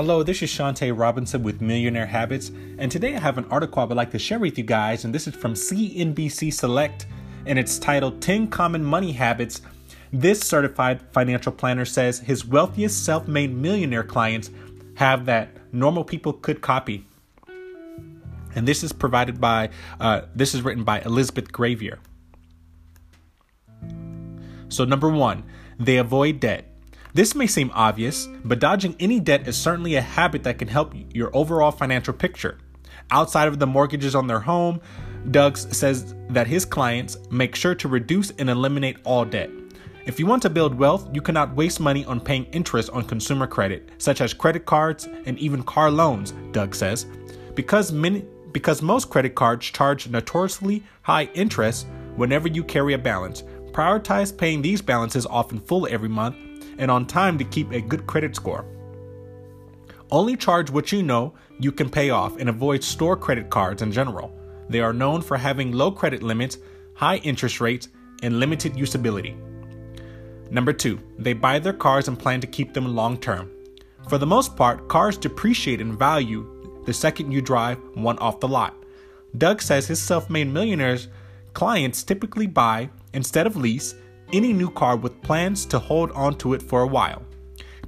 Hello, this is Shantae Robinson with Millionaire Habits, and today I have an article I would like to share with you guys, and this is from CNBC Select, and it's titled 10 Common Money Habits. This certified financial planner says his wealthiest self made millionaire clients have that normal people could copy. And this is provided by, uh, this is written by Elizabeth Gravier. So, number one, they avoid debt. This may seem obvious, but dodging any debt is certainly a habit that can help your overall financial picture. Outside of the mortgages on their home, Doug says that his clients make sure to reduce and eliminate all debt. If you want to build wealth, you cannot waste money on paying interest on consumer credit, such as credit cards and even car loans, Doug says. Because many because most credit cards charge notoriously high interest whenever you carry a balance, prioritize paying these balances off in full every month and on time to keep a good credit score. Only charge what you know you can pay off and avoid store credit cards in general. They are known for having low credit limits, high interest rates, and limited usability. Number two, they buy their cars and plan to keep them long term. For the most part, cars depreciate in value the second you drive one off the lot. Doug says his self made millionaires clients typically buy, instead of lease, any new car with plans to hold on to it for a while.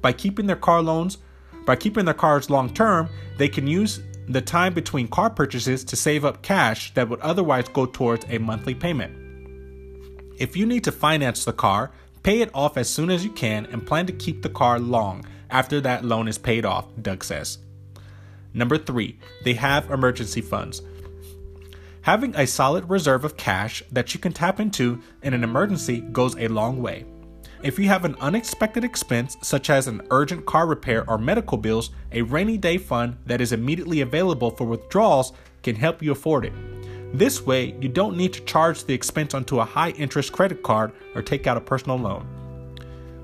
By keeping their car loans, by keeping their cars long term, they can use the time between car purchases to save up cash that would otherwise go towards a monthly payment. If you need to finance the car, pay it off as soon as you can and plan to keep the car long after that loan is paid off, Doug says. Number three, they have emergency funds. Having a solid reserve of cash that you can tap into in an emergency goes a long way. If you have an unexpected expense, such as an urgent car repair or medical bills, a rainy day fund that is immediately available for withdrawals can help you afford it. This way, you don't need to charge the expense onto a high interest credit card or take out a personal loan.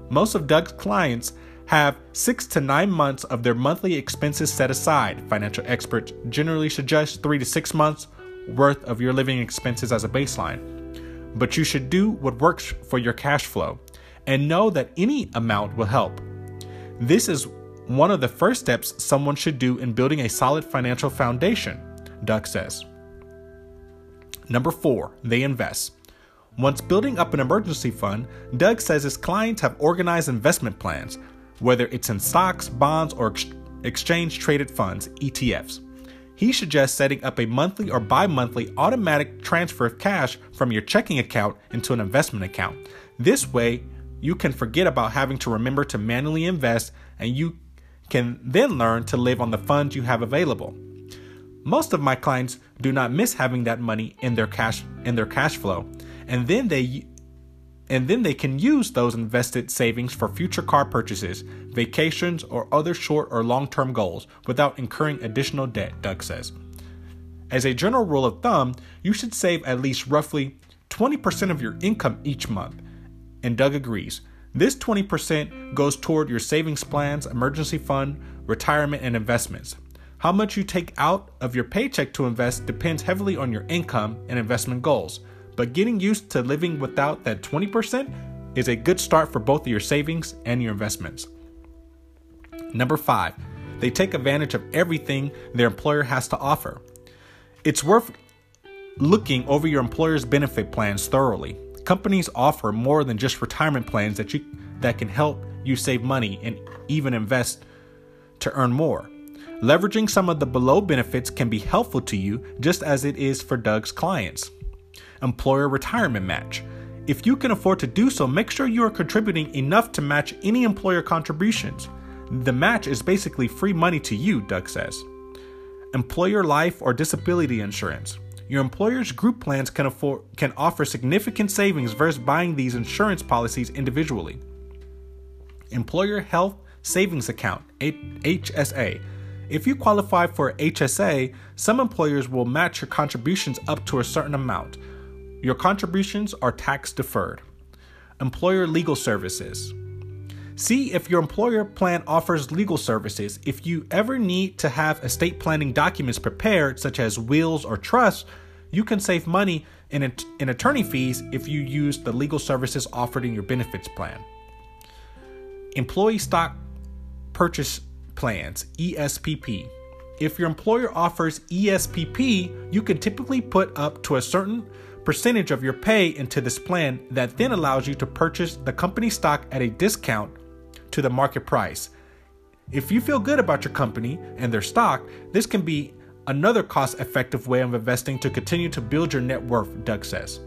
Most of Doug's clients have six to nine months of their monthly expenses set aside. Financial experts generally suggest three to six months worth of your living expenses as a baseline. But you should do what works for your cash flow and know that any amount will help. This is one of the first steps someone should do in building a solid financial foundation, Doug says. Number four, they invest. Once building up an emergency fund, Doug says his clients have organized investment plans, whether it's in stocks, bonds, or ex- exchange traded funds, ETFs he suggests setting up a monthly or bi monthly automatic transfer of cash from your checking account into an investment account. This way, you can forget about having to remember to manually invest and you can then learn to live on the funds you have available. Most of my clients do not miss having that money in their cash in their cash flow, and then they and then they can use those invested savings for future car purchases, vacations, or other short or long term goals without incurring additional debt, Doug says. As a general rule of thumb, you should save at least roughly 20% of your income each month, and Doug agrees. This 20% goes toward your savings plans, emergency fund, retirement, and investments. How much you take out of your paycheck to invest depends heavily on your income and investment goals but getting used to living without that 20% is a good start for both your savings and your investments. Number five, they take advantage of everything their employer has to offer. It's worth looking over your employer's benefit plans thoroughly. Companies offer more than just retirement plans that you that can help you save money and even invest to earn more. Leveraging some of the below benefits can be helpful to you just as it is for Doug's clients employer retirement match. If you can afford to do so, make sure you are contributing enough to match any employer contributions. The match is basically free money to you, Doug says. Employer life or disability insurance. Your employer's group plans can afford can offer significant savings versus buying these insurance policies individually. Employer Health Savings Account, HSA. If you qualify for HSA, some employers will match your contributions up to a certain amount. Your contributions are tax deferred. Employer legal services. See if your employer plan offers legal services. If you ever need to have estate planning documents prepared, such as wills or trusts, you can save money in, in attorney fees if you use the legal services offered in your benefits plan. Employee stock purchase plans, ESPP. If your employer offers ESPP, you can typically put up to a certain percentage of your pay into this plan that then allows you to purchase the company stock at a discount to the market price. If you feel good about your company and their stock, this can be another cost effective way of investing to continue to build your net worth, Doug says.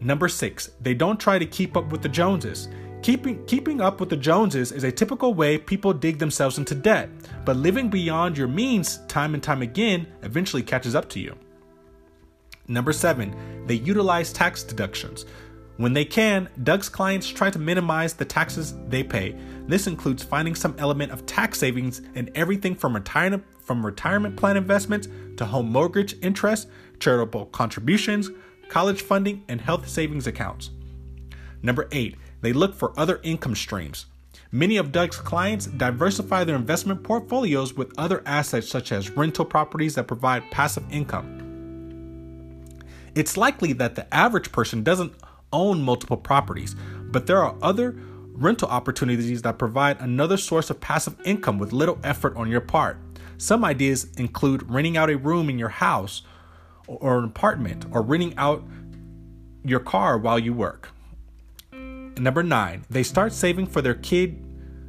Number six, they don't try to keep up with the Joneses. Keeping, keeping up with the Joneses is a typical way people dig themselves into debt, but living beyond your means time and time again eventually catches up to you. Number seven, they utilize tax deductions. When they can, Doug's clients try to minimize the taxes they pay. This includes finding some element of tax savings in everything from retirement from retirement plan investments to home mortgage interest, charitable contributions, college funding, and health savings accounts. Number 8, they look for other income streams. Many of Doug's clients diversify their investment portfolios with other assets such as rental properties that provide passive income. It's likely that the average person doesn't own multiple properties, but there are other rental opportunities that provide another source of passive income with little effort on your part. Some ideas include renting out a room in your house or an apartment, or renting out your car while you work. Number nine, they start saving for their kid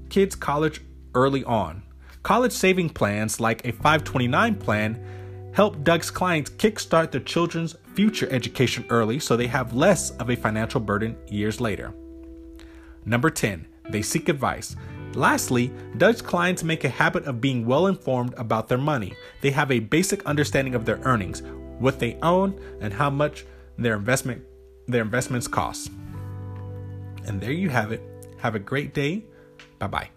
kids' college early on. College saving plans like a 529 plan help Doug's clients kickstart their children's future education early so they have less of a financial burden years later. Number 10, they seek advice. Lastly, Doug's clients make a habit of being well informed about their money. They have a basic understanding of their earnings, what they own, and how much their investment their investments cost. And there you have it. Have a great day. Bye bye.